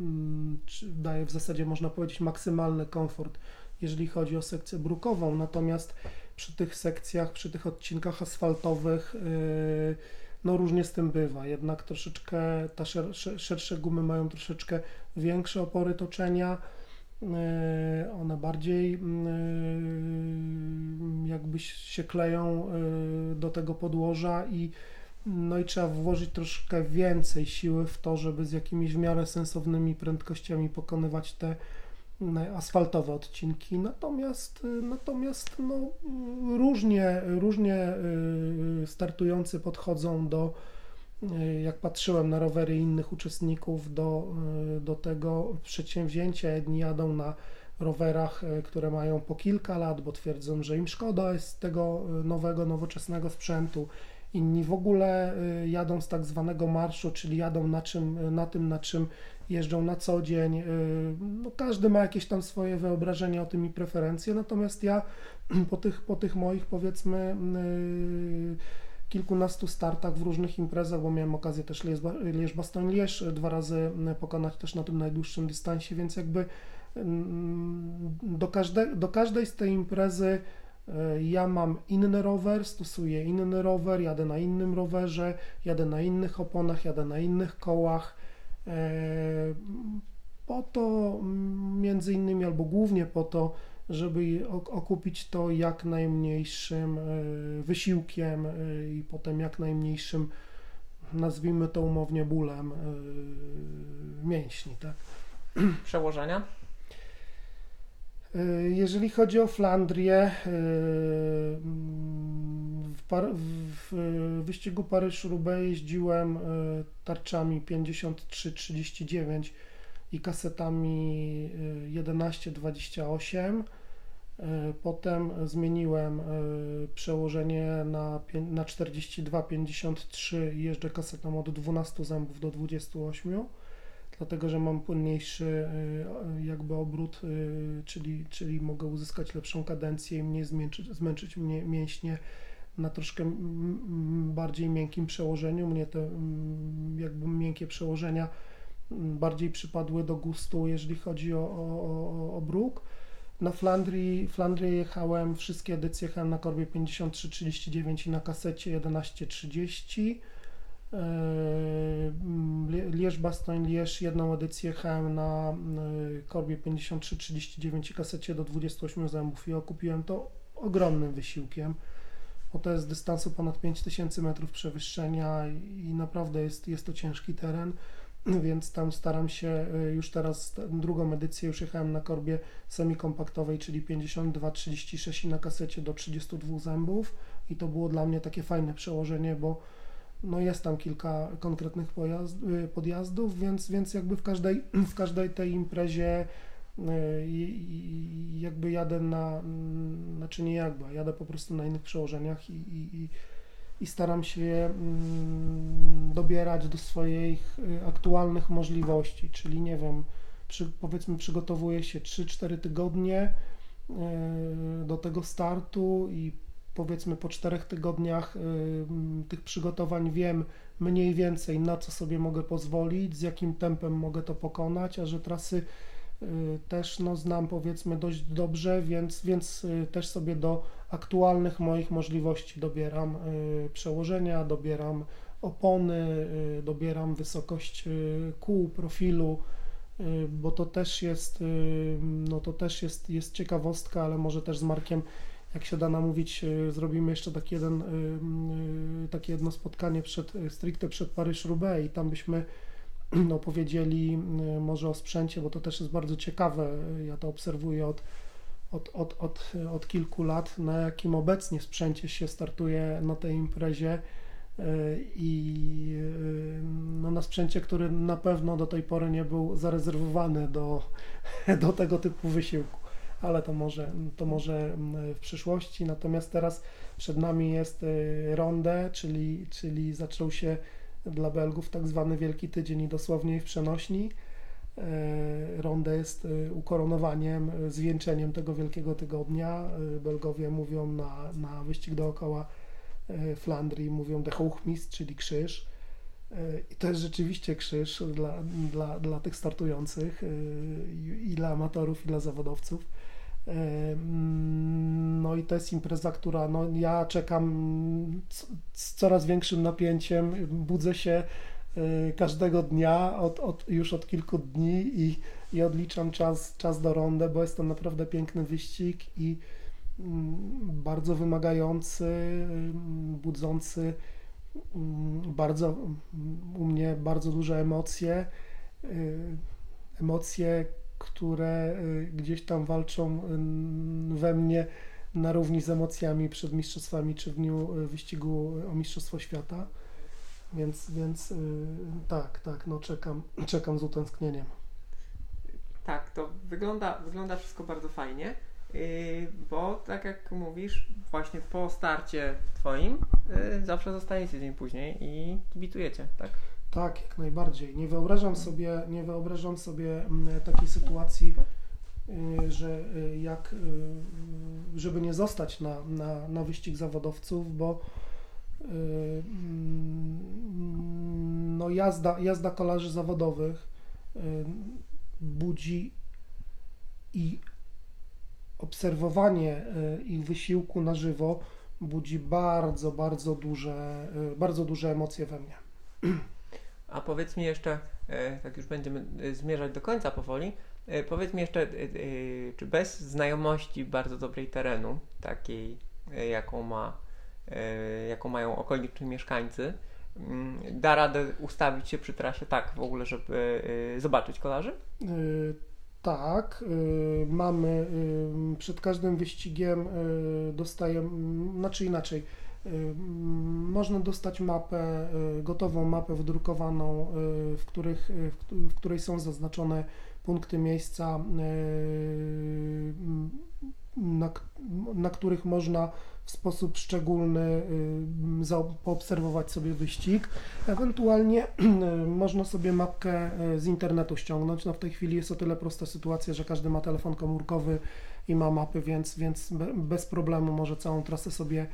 mm, daje w zasadzie można powiedzieć maksymalny komfort, jeżeli chodzi o sekcję brukową. Natomiast przy tych sekcjach, przy tych odcinkach asfaltowych no różnie z tym bywa, jednak troszeczkę ta szer, szersze gumy mają troszeczkę większe opory toczenia, e, one bardziej e, jakby się kleją e, do tego podłoża i no i trzeba włożyć troszkę więcej siły w to, żeby z jakimiś w miarę sensownymi prędkościami pokonywać te asfaltowe odcinki, natomiast, natomiast no, różnie, różnie y, startujący podchodzą do, y, jak patrzyłem na rowery innych uczestników, do, y, do tego przedsięwzięcia. Jedni jadą na rowerach, które mają po kilka lat, bo twierdzą, że im szkoda jest tego nowego, nowoczesnego sprzętu. Inni w ogóle jadą z tak zwanego marszu, czyli jadą na, czym, na tym, na czym jeżdżą na co dzień. Y, no, każdy ma jakieś tam swoje wyobrażenia o tym i preferencje, natomiast ja [CLEARS THROAT] po tych, po tych moich powiedzmy y, kilkunastu startach w różnych imprezach, bo miałem okazję też Lierz-Bastoń-Lierz dwa razy pokonać też na tym najdłuższym dystansie, więc jakby mm, do, każde, do każdej z tej imprezy y, ja mam inny rower, stosuję inny rower, jadę na innym rowerze, jadę na innych oponach, jadę na innych kołach, po to między innymi albo głównie po to, żeby okupić to jak najmniejszym e, wysiłkiem e, i potem jak najmniejszym, nazwijmy to umownie, bólem mięśni. Tak? Przełożenia? Jeżeli chodzi o Flandrię, par, w wyścigu Paryż-Roubaix jeździłem e, tarczami 53-39 i kasetami 11-28. E, e, potem zmieniłem przełożenie na, na 42-53 i jeżdżę kasetą od 12 zębów do 28, dlatego że mam płynniejszy jakby obrót, czyli, czyli mogę uzyskać lepszą kadencję i mniej zmęczyć, zmęczyć mnie mięśnie na troszkę bardziej miękkim przełożeniu. Mnie te jakby miękkie przełożenia bardziej przypadły do gustu, jeżeli chodzi o, o, o bruk. Na Flandrii, Flandrii jechałem, wszystkie edycje jechałem na korbie 53-39 i na kasecie 11-30. Lierz-Bastoń-Lierz, jedną edycję jechałem na korbie 53-39 i kasecie do 28 zębów i okupiłem to ogromnym wysiłkiem bo to jest dystansu ponad 5000 metrów przewyższenia i naprawdę jest, jest to ciężki teren. [CLEARS THROAT] więc tam staram się już teraz drugą edycję już jechałem na korbie semi-kompaktowej, czyli 52-36 i na kasecie do 32 zębów i to było dla mnie takie fajne przełożenie, bo no jest tam kilka konkretnych pojazd, podjazdów, więc, więc jakby w każdej, w każdej tej imprezie jakby jadę na, znaczy nie jakby, jadę po prostu na innych przełożeniach i, i, i staram się mm, dobierać do swoich y, aktualnych możliwości, czyli nie wiem, przy, powiedzmy przygotowuję się 3-4 tygodnie y, do tego startu i powiedzmy po czterech tygodniach y, tych przygotowań wiem mniej więcej na co sobie mogę pozwolić, z jakim tempem mogę to pokonać, a że trasy Y, też no, znam powiedzmy dość dobrze, więc, więc y, też sobie do aktualnych moich możliwości dobieram przełożenia, dobieram opony, dobieram wysokość kół, profilu, bo to też jest, no to też jest, jest ciekawostka, ale może też z Markiem, jak się da namówić, zrobimy jeszcze taki jeden, takie jedno spotkanie przed, stricte przed Paryż-Roubaix i tam byśmy [CLEARS THROAT] opowiedzieli może o sprzęcie, bo to też jest bardzo ciekawe. Ja to obserwuję od, od, od, od, od kilku lat, na jakim obecnie sprzęcie się startuje na tej imprezie i no, na sprzęcie, który na pewno do tej pory nie był zarezerwowany do, [LAUGHS] do tego typu wysiłku, ale to może, to może w przyszłości. Natomiast teraz przed nami jest ronde, czyli, czyli zaczął się dla Belgów tak zwany Wielki Tydzień i dosłownie w przenośni. E, Ronde jest e, ukoronowaniem, e, zwieńczeniem tego Wielkiego Tygodnia. Belgowie mówią na, na wyścig dookoła Flandrii, mówią de Hochmist, czyli krzyż. I to jest rzeczywiście krzyż dla, dla, dla tych startujących i dla amatorów, i dla zawodowców. No i to jest impreza, która no, ja czekam z coraz większym napięciem, budzę się e, każdego dnia od, od, już od kilku dni i, i odliczam czas, czas do rondę, bo jest to naprawdę piękny wyścig i mm, bardzo wymagający, mm, budzący mm, bardzo u mnie bardzo duże emocje. E, emocje, które y, gdzieś tam walczą y, we mnie na równi z emocjami przed mistrzostwami czy w dniu y, wyścigu o Mistrzostwo Świata. Więc, więc tak, tak, no czekam, [CLEARS THROAT] czekam z utęsknieniem. Tak, to wygląda, wygląda wszystko bardzo fajnie, bo tak jak mówisz, właśnie po starcie Twoim zawsze zostajecie dzień później i kibitujecie, tak? Tak, jak najbardziej. Nie wyobrażam sobie, nie wyobrażam sobie mm, takiej sytuacji, y, że y, jak, y, żeby nie zostać na, na, na wyścig zawodowców, bo mm, no jazda, jazda kolarzy zawodowych budzi i obserwowanie ich wysiłku na żywo budzi bardzo, bardzo duże, bardzo duże emocje we mnie. [CLEARS THROAT] A powiedz mi jeszcze, e, tak już będziemy e, zmierzać do końca powoli, e, powiedz mi jeszcze, czy bez znajomości bardzo dobrej terenu, takiej jaką, ma, jaką mają okoliczni mieszkańcy, mm, da radę ustawić się przy trasie tak w ogóle, żeby zobaczyć kolarzy? Tak, mamy przed każdym wyścigiem dostajemy, znaczy inaczej, można dostać mapę, y, gotową mapę wydrukowaną, y, w, których, y, w której są zaznaczone punkty miejsca, na, na których można w sposób szczególny poobserwować sobie wyścig. Ewentualnie [CLEARS THROAT] można sobie mapkę z internetu ściągnąć. No w tej chwili jest o tyle prosta sytuacja, że każdy ma telefon komórkowy i ma mapy, więc, więc bez problemu może całą trasę sobie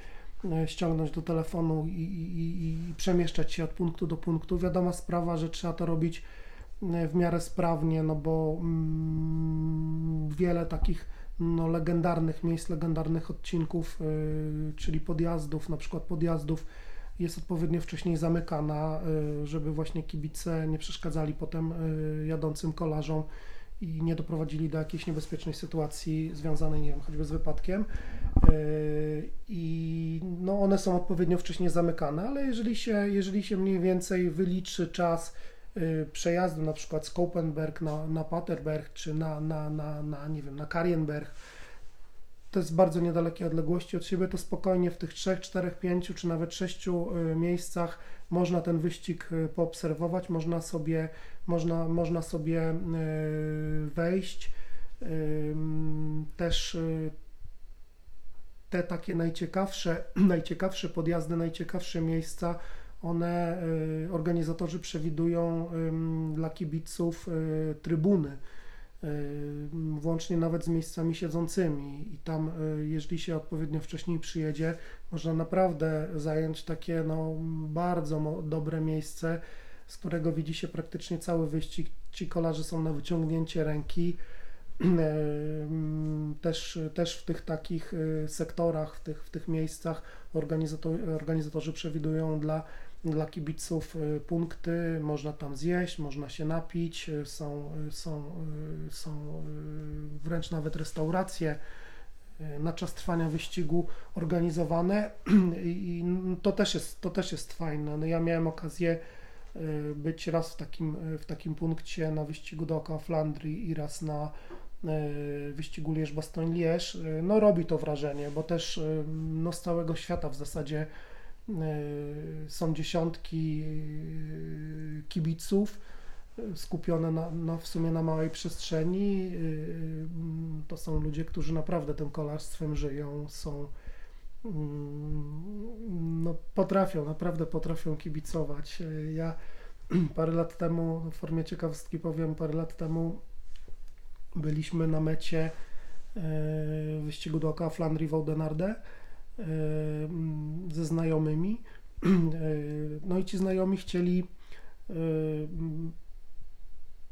ściągnąć do telefonu i, i, i, przemieszczać się od punktu do punktu. Wiadoma sprawa, że trzeba to robić e, w miarę sprawnie, no bo mm, wiele takich no, legendarnych miejsc, legendarnych odcinków, y, czyli podjazdów, na przykład podjazdów jest odpowiednio wcześniej zamykana, y, żeby właśnie kibice nie przeszkadzali potem y, jadącym kolarzom i nie doprowadzili do jakiejś niebezpiecznej sytuacji związanej, nie wiem, choćby z wypadkiem. One są odpowiednio wcześniej zamykane, ale jeżeli się, jeżeli się mniej więcej wyliczy czas przejazdu na przykład z Kopenberg na, na Paterberg czy na, na, na, na, nie wiem, na Karienberg, to jest bardzo niedalekie odległości od siebie, to spokojnie w tych trzech, czterech, pięciu czy nawet sześciu miejscach można ten wyścig poobserwować, można sobie, można, można sobie wejść. Też te takie najciekawsze, [CLEARS THROAT] najciekawsze podjazdy, najciekawsze miejsca, one y, organizatorzy przewidują dla kibiców y, trybuny, y, włącznie nawet z miejscami siedzącymi i tam, jeżeli się odpowiednio wcześniej przyjedzie, można naprawdę zająć takie no, bardzo dobre miejsce, z którego widzi się praktycznie cały wyścig. Ci kolarze są na wyciągnięcie ręki, też, też w tych takich y, sektorach, w tych, w tych miejscach organizatorzy, organizatorzy przewidują dla, dla kibiców y, punkty, można tam zjeść, można się napić, y, są, są, są wręcz nawet restauracje na czas trwania wyścigu organizowane [CLEARS THROAT] i to też jest, to też jest fajne. No ja miałem okazję być raz w takim, w takim punkcie na wyścigu dookoła Flandrii i raz na wyścigu Lierz-Bastoń-Lierz, e, no robi to wrażenie, bo też e, no, z całego świata w zasadzie są dziesiątki kibiców skupione na, no, w sumie na małej przestrzeni. To są ludzie, którzy naprawdę tym kolarstwem żyją, są mm, no, potrafią, naprawdę potrafią kibicować. Ja [CLEARS THROAT] parę lat temu, w formie ciekawostki powiem, parę lat temu byliśmy na mecie e, wyścigu dookoła Flandrii Woudenarde e, ze znajomymi. [CLEARS THROAT] E, no i ci znajomi chcieli,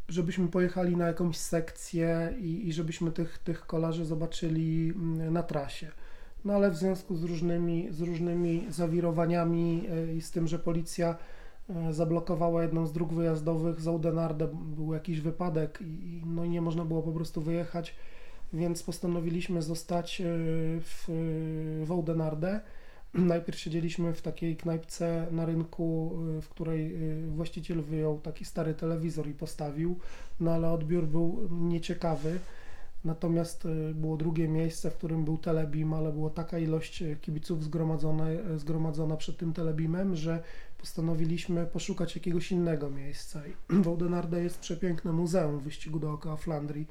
żebyśmy pojechali na jakąś sekcję i, i żebyśmy tych, tych kolarzy zobaczyli na trasie. No ale w związku z różnymi, z różnymi zawirowaniami i z tym, że policja zablokowała jedną z dróg wyjazdowych z Oudenarde, był jakiś wypadek i no nie można było po prostu wyjechać, więc postanowiliśmy zostać e, w, w Oudenarde. [CLEARS THROAT] Najpierw siedzieliśmy w takiej knajpce na rynku, e, w której właściciel wyjął taki stary telewizor i postawił, no ale odbiór był nieciekawy. Natomiast było drugie miejsce, w którym był telebim, ale była taka ilość kibiców zgromadzona przed tym telebimem, że postanowiliśmy poszukać jakiegoś innego miejsca. [CLEARS THROAT] W Oudenarde jest przepiękne muzeum wyścigu dookoła Flandrii.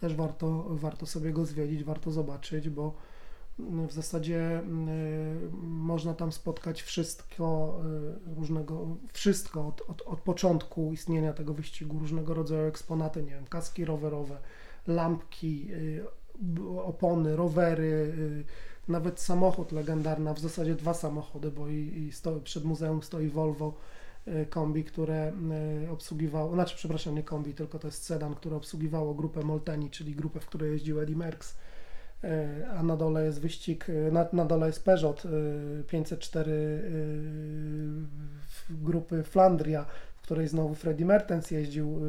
Też warto, warto sobie go zwiedzić, warto zobaczyć, bo w zasadzie y, można tam spotkać wszystko y, różnego, wszystko od, od, od początku istnienia tego wyścigu, różnego rodzaju eksponaty, nie wiem, kaski rowerowe, lampki, y, opony, rowery, nawet samochód legendarny, w zasadzie dwa samochody, bo i, i stoi, przed muzeum stoi Volvo y, kombi, które y, obsługiwało, znaczy przepraszam, nie kombi, tylko to jest sedan, które obsługiwało grupę Molteni, czyli grupę, w której jeździł Eddie Merckx, y, a na dole jest wyścig, na, na dole jest Peugeot 504 grupy Flandria, w której znowu Freddy Mertens jeździł,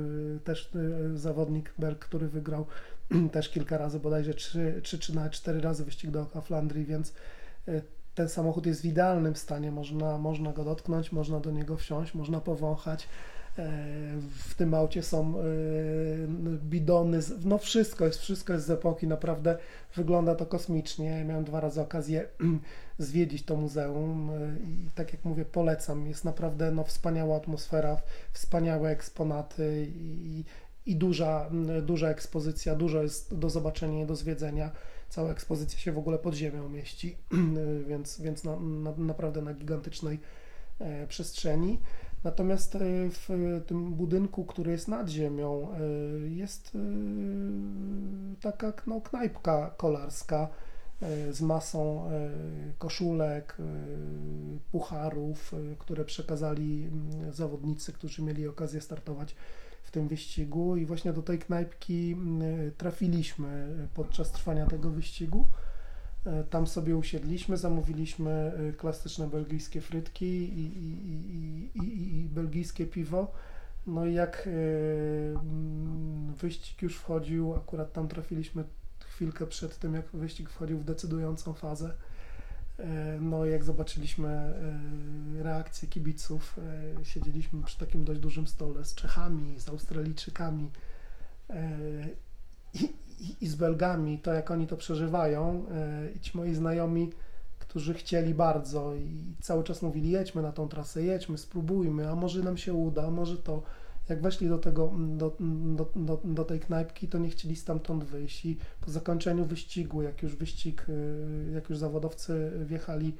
też zawodnik Berg, który wygrał [CLEARS THROAT] też kilka razy, bodajże trzy, trzy czy nawet cztery razy wyścig dookoła Flandrii, więc y, ten samochód jest w idealnym stanie, można, można go dotknąć, można do niego wsiąść, można powąchać. E, w tym aucie są y, bidony, no wszystko jest, wszystko jest z epoki, naprawdę wygląda to kosmicznie. Miałem dwa razy okazję [CLEARS THROAT] zwiedzić to muzeum y, i tak jak mówię, polecam. Jest naprawdę no, wspaniała atmosfera, wspaniałe eksponaty i, i duża, duża ekspozycja, dużo jest do zobaczenia i do zwiedzenia. Cała ekspozycja się w ogóle pod ziemią mieści, [CLEARS THROAT] więc, więc na, na, naprawdę na gigantycznej e, przestrzeni. Natomiast e, w tym budynku, który jest nad ziemią, e, jest taka no, knajpka kolarska z masą koszulek, pucharów, które przekazali zawodnicy, którzy mieli okazję startować w tym wyścigu i właśnie do tej knajpki mm, trafiliśmy podczas trwania tego wyścigu. E, tam sobie usiedliśmy, zamówiliśmy e, klasyczne belgijskie frytki i, i, i, i belgijskie piwo. No i jak e, mm, wyścig już wchodził, akurat tam trafiliśmy chwilkę przed tym, jak wyścig wchodził w decydującą fazę, No, jak zobaczyliśmy reakcję kibiców, siedzieliśmy przy takim dość dużym stole z Czechami, z Australijczykami i, i, i z Belgami, to jak oni to przeżywają. I ci moi znajomi, którzy chcieli bardzo i cały czas mówili: jedźmy na tą trasę, jedźmy, spróbujmy, a może nam się uda, może to jak weszli do, tego, do, do, do, do tej knajpki, to nie chcieli stamtąd wyjść i po zakończeniu wyścigu, jak już wyścig, y, jak już zawodowcy wjechali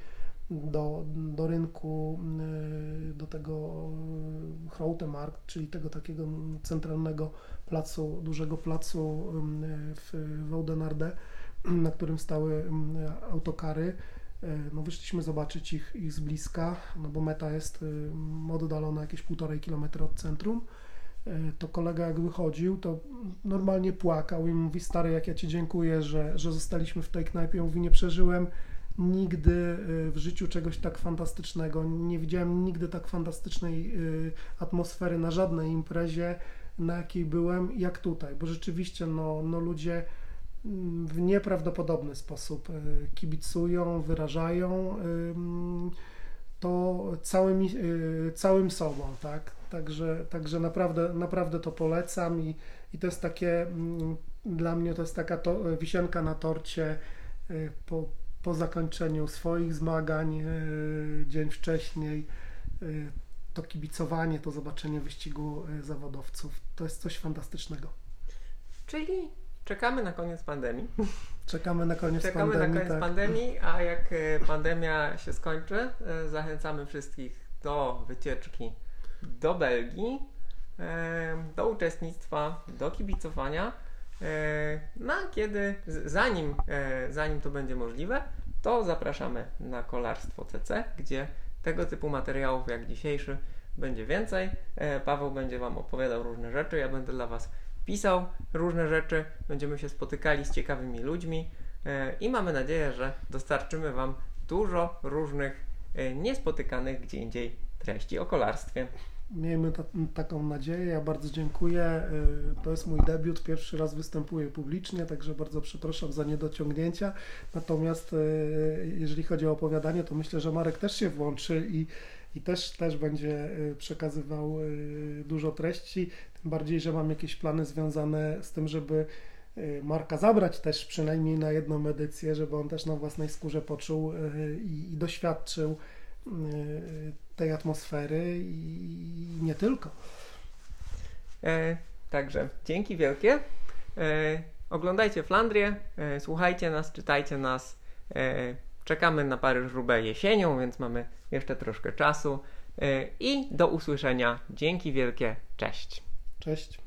do, do rynku, y, do tego Hroutemarkt, czyli tego takiego centralnego placu, dużego placu y, w Woudenarde, [CLEARS THROAT] na którym stały autokary, no wyszliśmy zobaczyć ich, ich z bliska, no bo meta jest oddalona jakieś półtorej kilometra od centrum. E, to kolega jak wychodził, to normalnie płakał i mówi, stary, jak ja Ci dziękuję, że, że zostaliśmy w tej knajpie. Mówi, nie przeżyłem nigdy e, w życiu czegoś tak fantastycznego. Nie widziałem nigdy tak fantastycznej e, atmosfery na żadnej imprezie, na jakiej byłem, jak tutaj, bo rzeczywiście no, no ludzie mm, w nieprawdopodobny sposób kibicują, wyrażają to całym, całym sobą, tak? Także, także naprawdę, naprawdę to polecam i, i to jest takie, mm, dla mnie to jest taka to, wisienka na torcie y, po, po zakończeniu swoich zmagań y, dzień wcześniej. Y, to kibicowanie, to zobaczenie wyścigu zawodowców, to jest coś fantastycznego. Czyli czekamy na koniec pandemii. Czekamy na koniec czekamy pandemii. Czekamy na koniec tak. pandemii, a jak pandemia się skończy, zachęcamy wszystkich do wycieczki do Belgii, do uczestnictwa, do kibicowania. No a kiedy, zanim, e, zanim to będzie możliwe, to zapraszamy na kolarstwo CC, gdzie tego typu materiałów jak dzisiejszy będzie więcej. E, Paweł będzie Wam opowiadał różne rzeczy, ja będę dla Was pisał różne rzeczy, będziemy się spotykali z ciekawymi ludźmi e, i mamy nadzieję, że dostarczymy Wam dużo różnych niespotykanych gdzie indziej treści o kolarstwie. Miejmy ta, taką nadzieję. Ja bardzo dziękuję. Y, to jest mój debiut. Pierwszy raz występuję publicznie, także bardzo przepraszam za niedociągnięcia. Natomiast jeżeli chodzi o opowiadanie, to myślę, że Marek też się włączy i, i też, też będzie przekazywał dużo treści. Bardziej, że mam jakieś plany związane z tym, żeby Marka zabrać też przynajmniej na jedną edycję, żeby on też na własnej skórze poczuł i, i doświadczył tej atmosfery i nie tylko. E, także dzięki wielkie. E, oglądajcie Flandrię, e, słuchajcie nas, czytajcie nas. E, czekamy na Paryż Roubaix jesienią, więc mamy jeszcze troszkę czasu. E, I do usłyszenia. Dzięki wielkie. Cześć. Cześć.